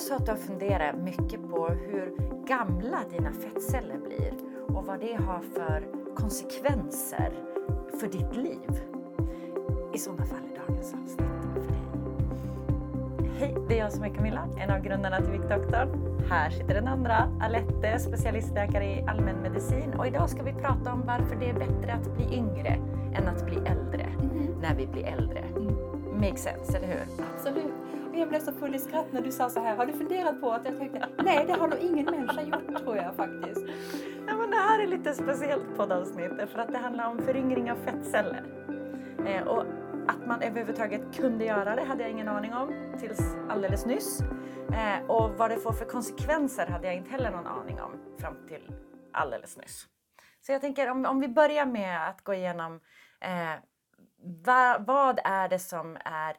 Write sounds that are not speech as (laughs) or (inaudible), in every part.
det så att du har funderat mycket på hur gamla dina fettceller blir och vad det har för konsekvenser för ditt liv? I sådana fall är dagens avsnitt för dig. Hej, det är jag som är Camilla, en av grundarna till Viktdoktorn. Här sitter den andra, Alette, specialistläkare i allmänmedicin. Och idag ska vi prata om varför det är bättre att bli yngre än att bli äldre Mm. när vi blir äldre. Makes sense, eller hur? Absolut. Jag blev så full i skratt när du sa så här. Har du funderat på att jag tänkte, nej det har nog ingen människa gjort tror jag faktiskt. Ja, men det här är lite speciellt poddavsnitt för att det handlar om föryngring av fettceller. Eh, och att man överhuvudtaget kunde göra det hade jag ingen aning om tills alldeles nyss. Eh, och vad det får för konsekvenser hade jag inte heller någon aning om fram till alldeles nyss. Så jag tänker om, om vi börjar med att gå igenom eh, va, vad är det som är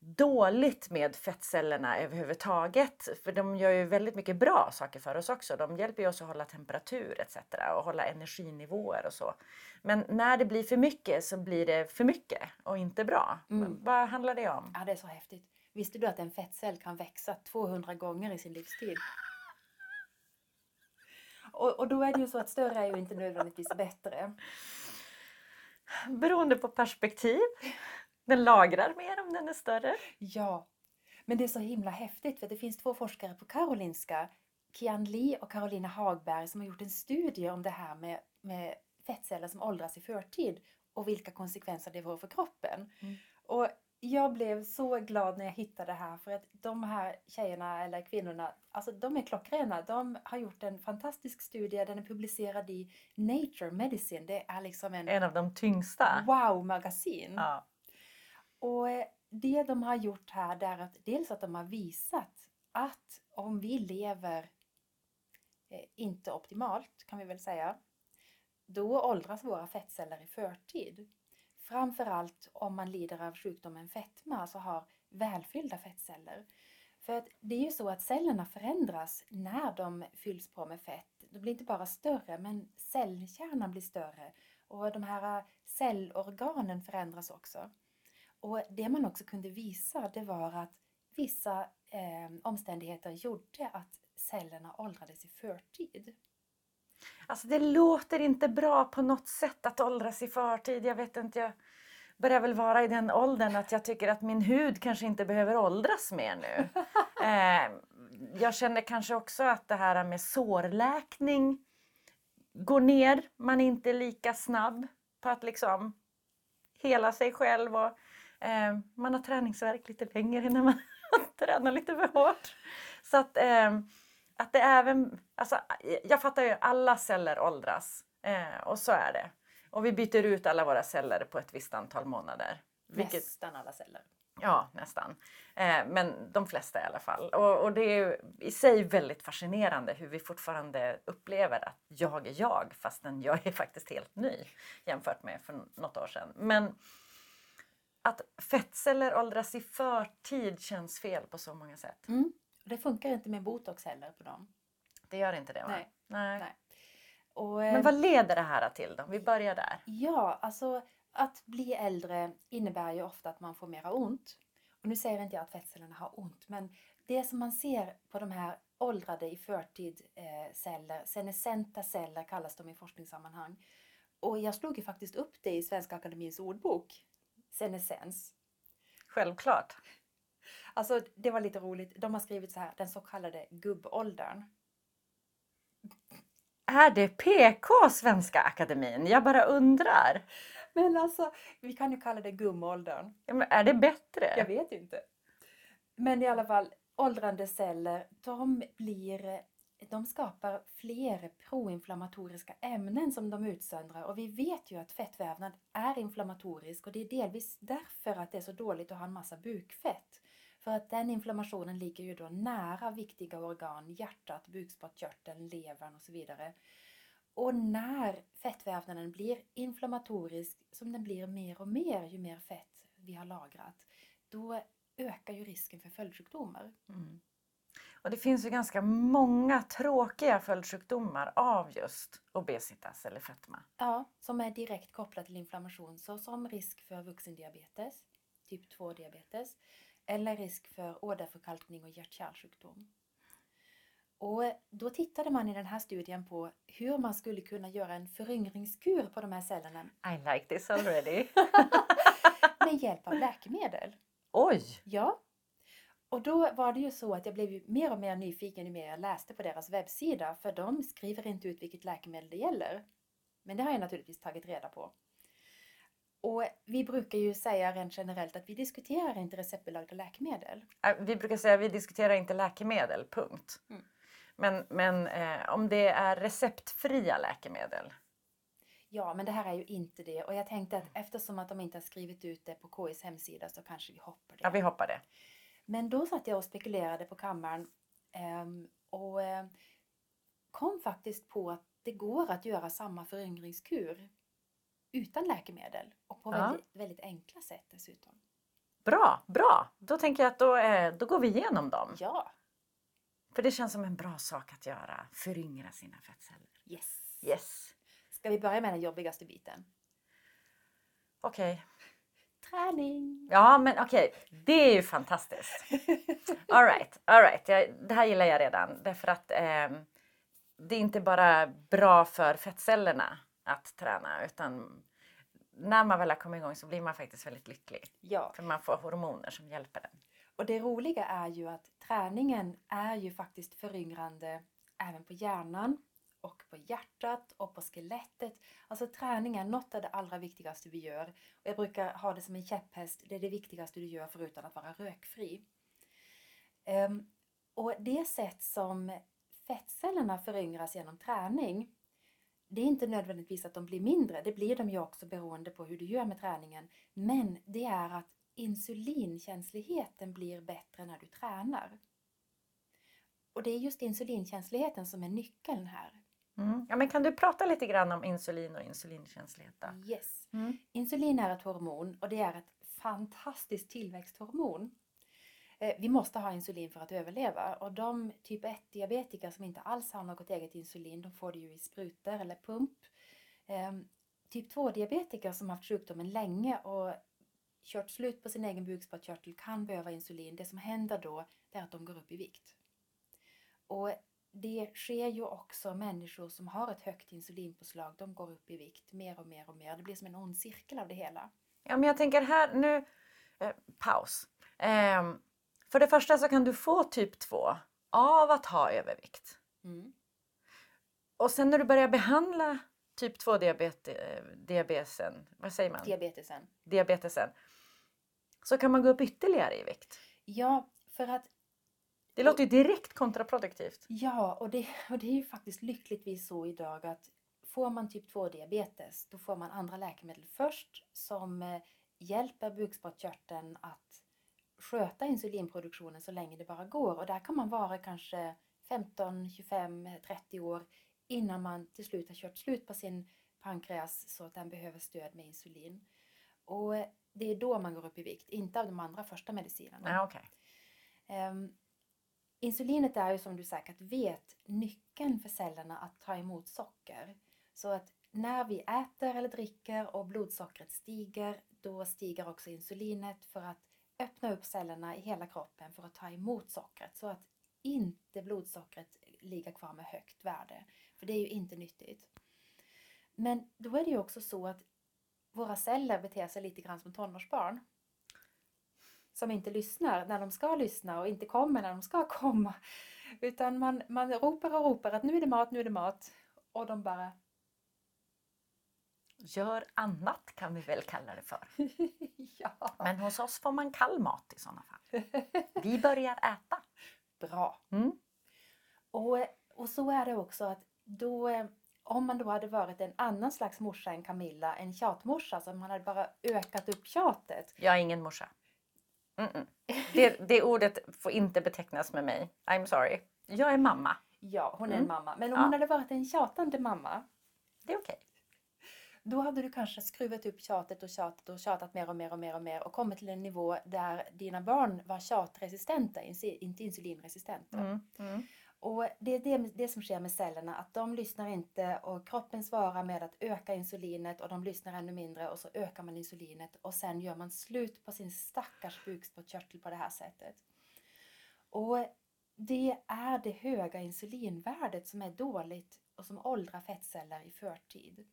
dåligt med fettcellerna överhuvudtaget. För de gör ju väldigt mycket bra saker för oss också. De hjälper ju oss att hålla temperatur etc. och hålla energinivåer och så. Men när det blir för mycket så blir det för mycket och inte bra. Mm. Vad handlar det om? Ja, det är så häftigt. Visste du att en fettcell kan växa 200 gånger i sin livstid? Och, och då är det ju så att större är ju inte nödvändigtvis bättre. Beroende på perspektiv. Den lagrar mer om den är större. Ja, men det är så himla häftigt för det finns två forskare på Karolinska, Kian Li och Carolina Hagberg, som har gjort en studie om det här med, med fettceller som åldras i förtid och vilka konsekvenser det får för kroppen. Mm. Och jag blev så glad när jag hittade det här för att de här tjejerna eller kvinnorna, alltså de är klockrena. De har gjort en fantastisk studie, den är publicerad i Nature Medicine. Det är liksom en En av de tyngsta. wow-magasin. Ja. Och eh, det de har gjort här det är att dels att de har visat att om vi lever eh, inte optimalt kan vi väl säga, då åldras våra fettceller i förtid. Framförallt om man lider av sjukdomen fetma, alltså har välfyllda fettceller. För att det är ju så att cellerna förändras när de fylls på med fett. De blir inte bara större, men cellkärnan blir större och de här eh, cellorganen förändras också. Och det man också kunde visa det var att vissa eh, omständigheter gjorde att cellerna åldrades i förtid. Alltså det låter inte bra på något sätt att åldras i förtid. Jag vet inte, jag börjar väl vara i den åldern att jag tycker att min hud kanske inte behöver åldras mer nu. (laughs) Eh, jag känner kanske också att det här med sårläkning går ner. Man är inte lika snabb på att liksom hela sig själv och man har träningsvärk lite längre när man (laughs) tränar lite för hårt. Så att, eh, att det även, alltså, jag fattar ju, alla celler åldras eh, och så är det. Och vi byter ut alla våra celler på ett visst antal månader. Vilket, Nästan alla celler. Ja, nästan. Eh, men de flesta i alla fall. Och, och det är i sig väldigt fascinerande hur vi fortfarande upplever att jag är jag fastän jag är (laughs) faktiskt helt ny jämfört med för något år sedan. Men att fettceller åldras i förtid känns fel på så många sätt. Mm. Det funkar inte med botox heller på dem. Det gör inte det va? Nej. Nej. Nej. Och, eh, Men vad leder det här till då? Vi börjar där. Ja, alltså att bli äldre innebär ju ofta att man får mera ont. Och nu säger inte jag att fettcellerna har ont, men det som man ser på de här åldrade i förtid eh, celler, senescenta celler kallas de i forskningssammanhang. Och jag slog ju faktiskt upp det i Svenska Akademins ordbok, senescens. Självklart. Alltså det var lite roligt, de har skrivit så här, den så kallade gubbåldern. Är det PK Svenska Akademin? Jag bara undrar. Men alltså, vi kan ju kalla det gumåldern. Ja, men Är det bättre? Jag vet inte. Men i alla fall, åldrande celler, de blir de skapar fler proinflammatoriska ämnen som de utsöndrar och vi vet ju att fettvävnad är inflammatorisk och det är delvis därför att det är så dåligt att ha en massa bukfett. För att den inflammationen ligger ju då nära viktiga organ, hjärtat, bukspottkörteln, levern och så vidare. Och när fettvävnaden blir inflammatorisk, som den blir mer och mer ju mer fett vi har lagrat, då ökar ju risken för följdsjukdomar. Mm. Och det finns ju ganska många tråkiga följdsjukdomar av just obesitas eller fetma. Ja, som är direkt kopplat till inflammation, såsom risk för vuxendiabetes, typ 2-diabetes, eller risk för åderförkalkning och hjärt-kärlsjukdom. Och då tittade man i den här studien på hur man skulle kunna göra en föryngringskur på de här cellerna I like this already. (laughs) med hjälp av läkemedel. Oj! Ja. Och då var det ju så att jag blev mer och mer nyfiken ju mer jag läste på deras webbsida för de skriver inte ut vilket läkemedel det gäller. Men det har jag naturligtvis tagit reda på. Och vi brukar ju säga rent generellt att vi diskuterar inte receptbelagda läkemedel. Vi brukar säga att vi diskuterar inte läkemedel, punkt. Mm. Men, men eh, om det är receptfria läkemedel. Ja, men det här är ju inte det. Och jag tänkte att eftersom att de inte har skrivit ut det på KIs hemsida så kanske vi hoppar det. Ja, vi hoppar det. Men då satt jag och spekulerade på kammaren ehm, och eh, kom faktiskt på att det går att göra samma föryngringskur utan läkemedel och på Ja. väldigt, väldigt enkla sätt dessutom. Bra, bra! Då tänker jag att då, eh, då går vi igenom dem. Ja, För det känns som en bra sak att göra. Föryngra sina fettceller. yes. Yes. Ska vi börja med den jobbigaste biten? Okej. Träning! Ja, men okej. Det är ju fantastiskt. (laughs) All right, all right. Jag, det här gillar jag redan. Därför att ehm, det är inte bara bra för fettcellerna att träna utan när man väl har kommit igång så blir man faktiskt väldigt lycklig. Ja, För man får hormoner som hjälper den. och det roliga är ju att träningen är ju faktiskt föryngrande även på hjärnan hjärtat och på skelettet. Alltså träning är något av det allra viktigaste vi gör. Och jag brukar ha det som en käpphäst. Det är det viktigaste du gör förutom att vara rökfri. Um, och det sätt som fettcellerna föryngras genom träning det är inte nödvändigtvis att de blir mindre, det blir de ju också beroende på hur du gör med träningen. Men det är att insulinkänsligheten blir bättre när du tränar. Och det är just insulinkänsligheten som är nyckeln här. Mm. Ja, men kan du prata lite grann om insulin och insulinkänslighet? Då? Yes. Mm. Insulin är ett hormon och det är ett fantastiskt tillväxthormon. Eh, Vi måste ha insulin för att överleva och de typ 1-diabetiker som inte alls har något eget insulin, de får det ju i sprutor eller pump. Ehm, Typ 2-diabetiker som haft sjukdomen länge och kört slut på sin egen bukspottkörtel kan behöva insulin. Det som händer då är att de går upp i vikt. Och det sker ju också människor som har ett högt insulinpåslag, de går upp i vikt mer och mer och mer. Det blir som en ond cirkel av det hela. Ja, men jag tänker här nu, eh, paus. Ehm, för det första så kan du få typ 2 av att ha övervikt. Mm. Och sen när du börjar behandla typ 2 diabet, eh, diabetesen, vad säger man? Diabetesen. diabetesen, så kan man gå upp ytterligare i vikt. Ja, för att Det låter ju direkt kontraproduktivt. Ja, och det, och det är ju faktiskt lyckligtvis så idag att får man typ 2 diabetes då får man andra läkemedel först som eh, hjälper bukspottkörteln att sköta insulinproduktionen så länge det bara går. Och där kan man vara kanske 15, 25, 30 år innan man till slut har kört slut på sin pankreas så att den behöver stöd med insulin. Och det är då man går upp i vikt, inte av de andra första medicinerna. Ja, okej. Ehm, insulinet är ju som du säkert vet nyckeln för cellerna att ta emot socker. Så att när vi äter eller dricker och blodsockret stiger, då stiger också insulinet för att öppna upp cellerna i hela kroppen för att ta emot sockret så att inte blodsockret ligger kvar med högt värde. För det är ju inte nyttigt. Men då är det ju också så att våra celler beter sig lite grann som tonårsbarn som inte lyssnar när de ska lyssna och inte kommer när de ska (laughs) komma. Utan man, man ropar och ropar att nu är det mat, nu är det mat. Och de bara Gör annat kan vi väl kalla det för. (laughs) ja. Men hos oss får man kall mat i sådana fall. Vi börjar äta. Bra. Mm. Och, och så är det också att då, eh, om man då hade varit en annan slags morsa än Camilla, en tjatmorsa som man hade bara ökat upp tjatet. Jag är ingen morsa. Mm-mm. Det, det ordet får inte betecknas med mig. I'm sorry. Jag är mamma. Ja, hon är Mm. en mamma. Men om Ja. hon hade varit en tjatande mamma, Det är okej. Då hade du kanske skruvat upp tjatet och tjatat och tjatat mer och mer och mer och mer och kommit till en nivå där dina barn var tjatresistenta, insi- inte insulinresistenta. Mm. Mm. Och det är det, det som sker med cellerna, att de lyssnar inte och kroppen svarar med att öka insulinet och de lyssnar ännu mindre och så ökar man insulinet och sen gör man slut på sin stackars bukspottkörtel på det här sättet. Och det är det höga insulinvärdet som är dåligt och som åldrar fettceller i förtid.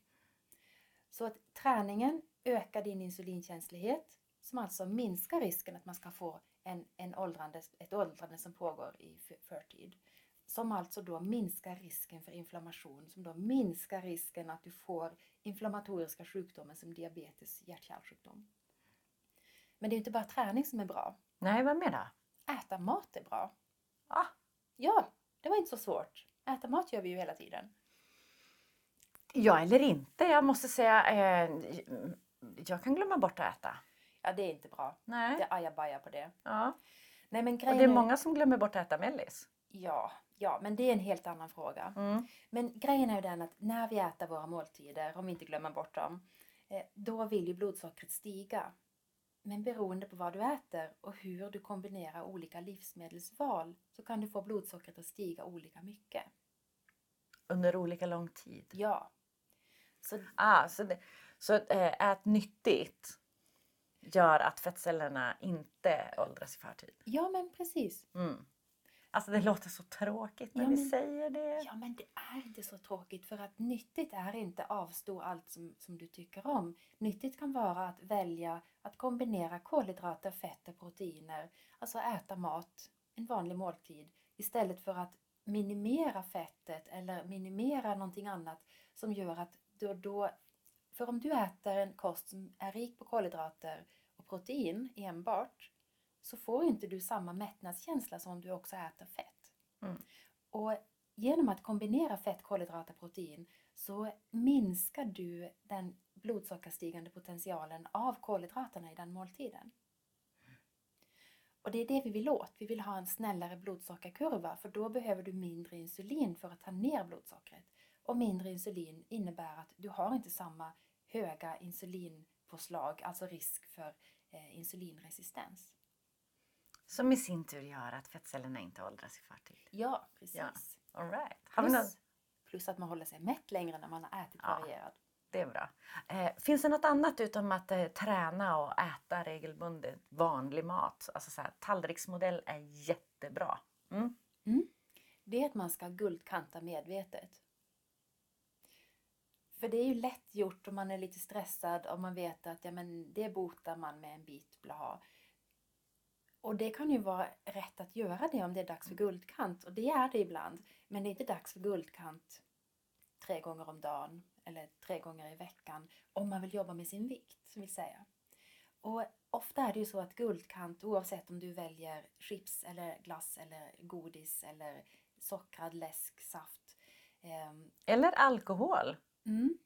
Så att träningen ökar din insulinkänslighet som alltså minskar risken att man ska få en, en åldrande, ett åldrande som pågår i förtid. Som alltså då minskar risken för inflammation, som då minskar risken att du får inflammatoriska sjukdomar som diabetes, hjärt-kärlsjukdom. Men det är inte bara träning som är bra. Nej, vad mer då? Äta mat är bra. Ah. Ja, det var inte så svårt. Äta mat gör vi ju hela tiden. Ja eller inte. Jag måste säga, eh, jag kan glömma bort att äta. Ja, det är inte bra. Nej. Det är ajabaja på det. Ja. Nej, men Och grejen det är är- många som glömmer bort att äta mellis. Ja, ja, men det är en helt annan fråga. Mm. Men grejen är ju den att när vi äter våra måltider, om vi inte glömmer bort dem, eh, då vill ju blodsockret stiga. Men beroende på vad du äter och hur du kombinerar olika livsmedelsval så kan du få blodsockret att stiga olika mycket. Under olika lång tid. Ja. Så Ah, så det, så eh, ät nyttigt gör att fettcellerna inte åldras i förtid. ja, men precis. Mm. Alltså det låter så tråkigt när Ja, vi men- säger det. Ja, men det är inte så tråkigt för att nyttigt är inte avstå allt som, som du tycker om. Nyttigt kan vara att välja att kombinera kolhydrater, fetter, proteiner, alltså äta mat, en vanlig måltid, istället för att minimera fettet eller minimera någonting annat som gör att då, då för om du äter en kost som är rik på kolhydrater och protein enbart så får inte du samma mättnadskänsla som om du också äter fett. Mm. Och genom att kombinera fett, kolhydrater och protein så minskar du den blodsockerstigande potentialen av kolhydraterna i den måltiden. Och det är det vi vill åt. Vi vill ha en snällare blodsockerkurva för då behöver du mindre insulin för att ta ner blodsockret. Och mindre insulin innebär att du har inte samma höga insulinpåslag, alltså risk för eh, insulinresistens. Som i sin tur gör att fettcellerna inte åldras i förtid. Ja, precis. Ja. All right. Har Plus, något? plus att man håller sig mätt längre när man har ätit Ja. varierad. Det är bra. Eh, finns det något annat utom att eh, träna och äta regelbundet vanlig mat? Alltså så här, tallriksmodell är jättebra. Mm. Det är att man ska guldkanta medvetet. För det är ju lätt gjort om man är lite stressad och man vet att ja, men det botar man med en bit blaha. Och det kan ju vara rätt att göra det om det är dags för guldkant. Och det är det ibland. Men det är inte dags för guldkant tre gånger om dagen eller tre gånger i veckan om man vill jobba med sin vikt, som vill säga. Och ofta är det ju så att guldkant, oavsett om du väljer chips eller glass eller godis eller sockrad läsk, saft. ehm, Eller alkohol. mm.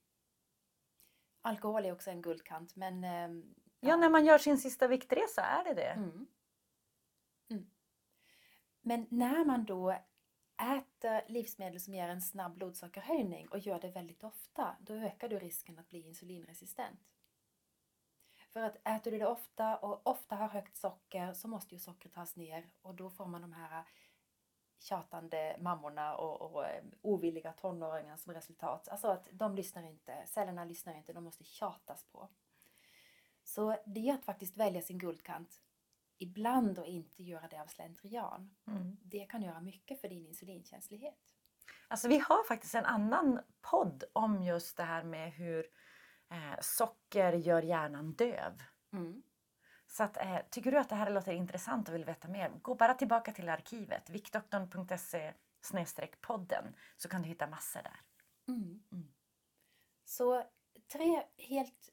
Alkohol är också en guldkant, men ehm, Ja, när man gör sin sista viktresa är det det. Mm. Men när man då äter livsmedel som ger en snabb blodsockerhöjning och gör det väldigt ofta, då ökar du risken att bli insulinresistent. För att äter du det ofta och ofta har högt socker så måste ju sockret tas ner och då får man de här tjatande mammorna och, och eh, ovilliga tonåringar som resultat. Alltså att de lyssnar inte, cellerna lyssnar inte, de måste tjatas på. Så det är att faktiskt välja sin guldkant ibland och inte göra det av slentrian. Mm. Det kan göra mycket för din insulinkänslighet. Alltså vi har faktiskt en annan podd om just det här med hur eh, socker gör hjärnan döv. Mm. Så att, eh, tycker du att det här låter intressant och vill veta mer, gå bara tillbaka till arkivet, vikdoktorn.se podden så kan du hitta massor där. Mm. Mm. Så tre helt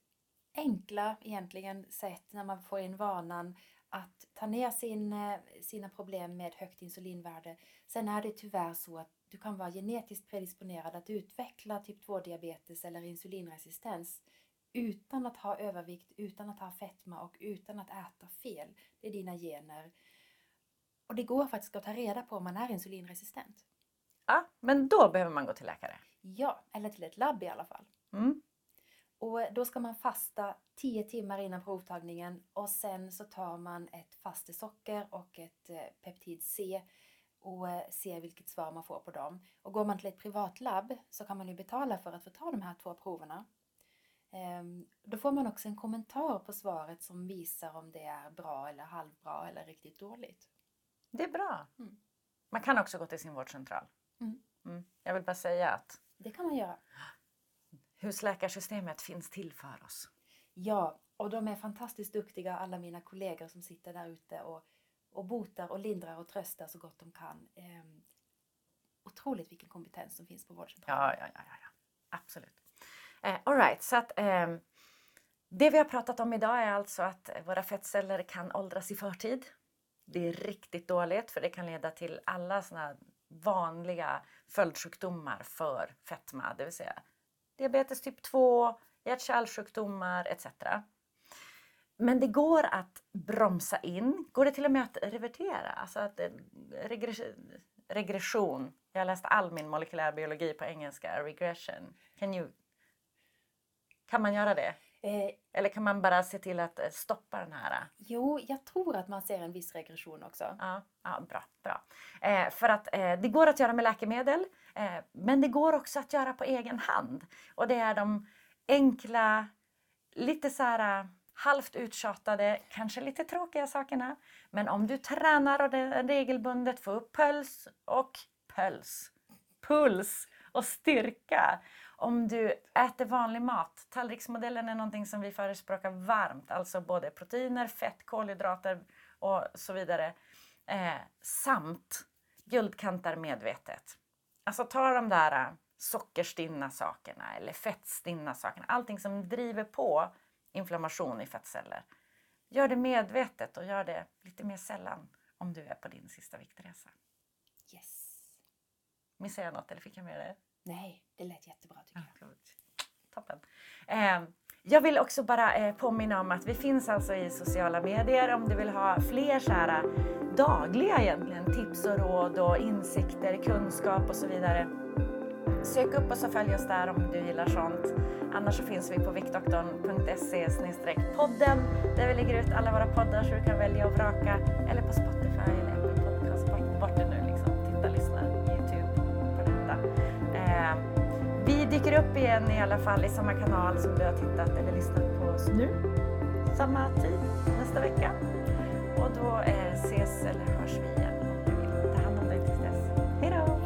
enkla egentligen sätt när man får in vanan att ta ner sin, eh, sina problem med högt insulinvärde. Sen är det tyvärr så att du kan vara genetiskt predisponerad att utveckla typ 2-diabetes eller insulinresistens utan att ha övervikt, utan att ha fetma och utan att äta fel. Det är dina gener. Och det går faktiskt att ta reda på om man är insulinresistent. Ja, men då behöver man gå till läkare. Ja, eller till ett labb i alla fall. Mm. Och då ska man fasta 10 timmar innan provtagningen och sen så tar man ett fastesocker och ett eh, peptid C och eh, se vilket svar man får på dem. Och går man till ett privatlabb så kan man ju betala för att få ta de här två proverna. Ehm, Då får man också en kommentar på svaret som visar om det är bra eller halvbra eller riktigt dåligt. Det är bra. Mm. Man kan också gå till sin vårdcentral. Mm. Mm. Jag vill bara säga att Det kan man göra. Husläkarsystemet finns till för oss. Ja, och de är fantastiskt duktiga alla mina kollegor som sitter där ute och, och botar och lindrar och tröstar så gott de kan. Ehm, otroligt vilken kompetens som finns på vårdcentralen. Ja, ja, ja, ja, absolut. Eh, all right, så att ehm, det vi har pratat om idag är alltså att våra fettceller kan åldras i förtid. Det är riktigt dåligt för det kan leda till alla såna vanliga följdsjukdomar för fetma, det vill säga diabetes typ 2, hjärt-kärlsjukdomar etc. Men det går att bromsa in. Går det till och med att revertera? Alltså att eh, regression. Jag har läst all min molekylärbiologi på engelska. Regression. Can you, kan man göra det? Eh, Eller kan man bara se till att eh, stoppa den här? jo, jag tror att man ser en viss regression också. Ja, ja bra. bra. Eh, för att eh, det går att göra med läkemedel, eh, men det går också att göra på egen hand. Och det är de enkla, lite så här eh, halvt uttjatade, kanske lite tråkiga sakerna. Men om du tränar och det regelbundet, får upp puls och puls, puls och styrka. Om du äter vanlig mat, tallriksmodellen är någonting som vi förespråkar varmt, alltså både proteiner, fett, kolhydrater och så vidare. Eh, samt guldkantar medvetet. Alltså ta de där eh, sockerstinna sakerna eller fettstinna sakerna, allting som driver på inflammation i fettceller. Gör det medvetet och gör det lite mer sällan om du är på din sista viktresa. Yes. Missade jag något eller fick jag med det? Nej, det lät jättebra tycker jag. Toppen. Eh, jag vill också bara eh, påminna om att vi finns alltså i sociala medier om du vill ha fler så här dagliga egentligen tips och råd och insikter, kunskap och så vidare. Sök upp oss och följ oss där om du gillar sånt. Annars så finns vi på viktdoktorn.se podden där vi lägger ut alla våra poddar så du kan välja och vraka. Eller på Spotify eller Apple Podcast. Bort, bort det nu dyker upp igen i alla fall i samma kanal som du har tittat eller lyssnat på oss nu. Samma tid nästa vecka. Och då eh, ses eller hörs vi igen om du vill. Ta hand om dig tills dess. Hejdå!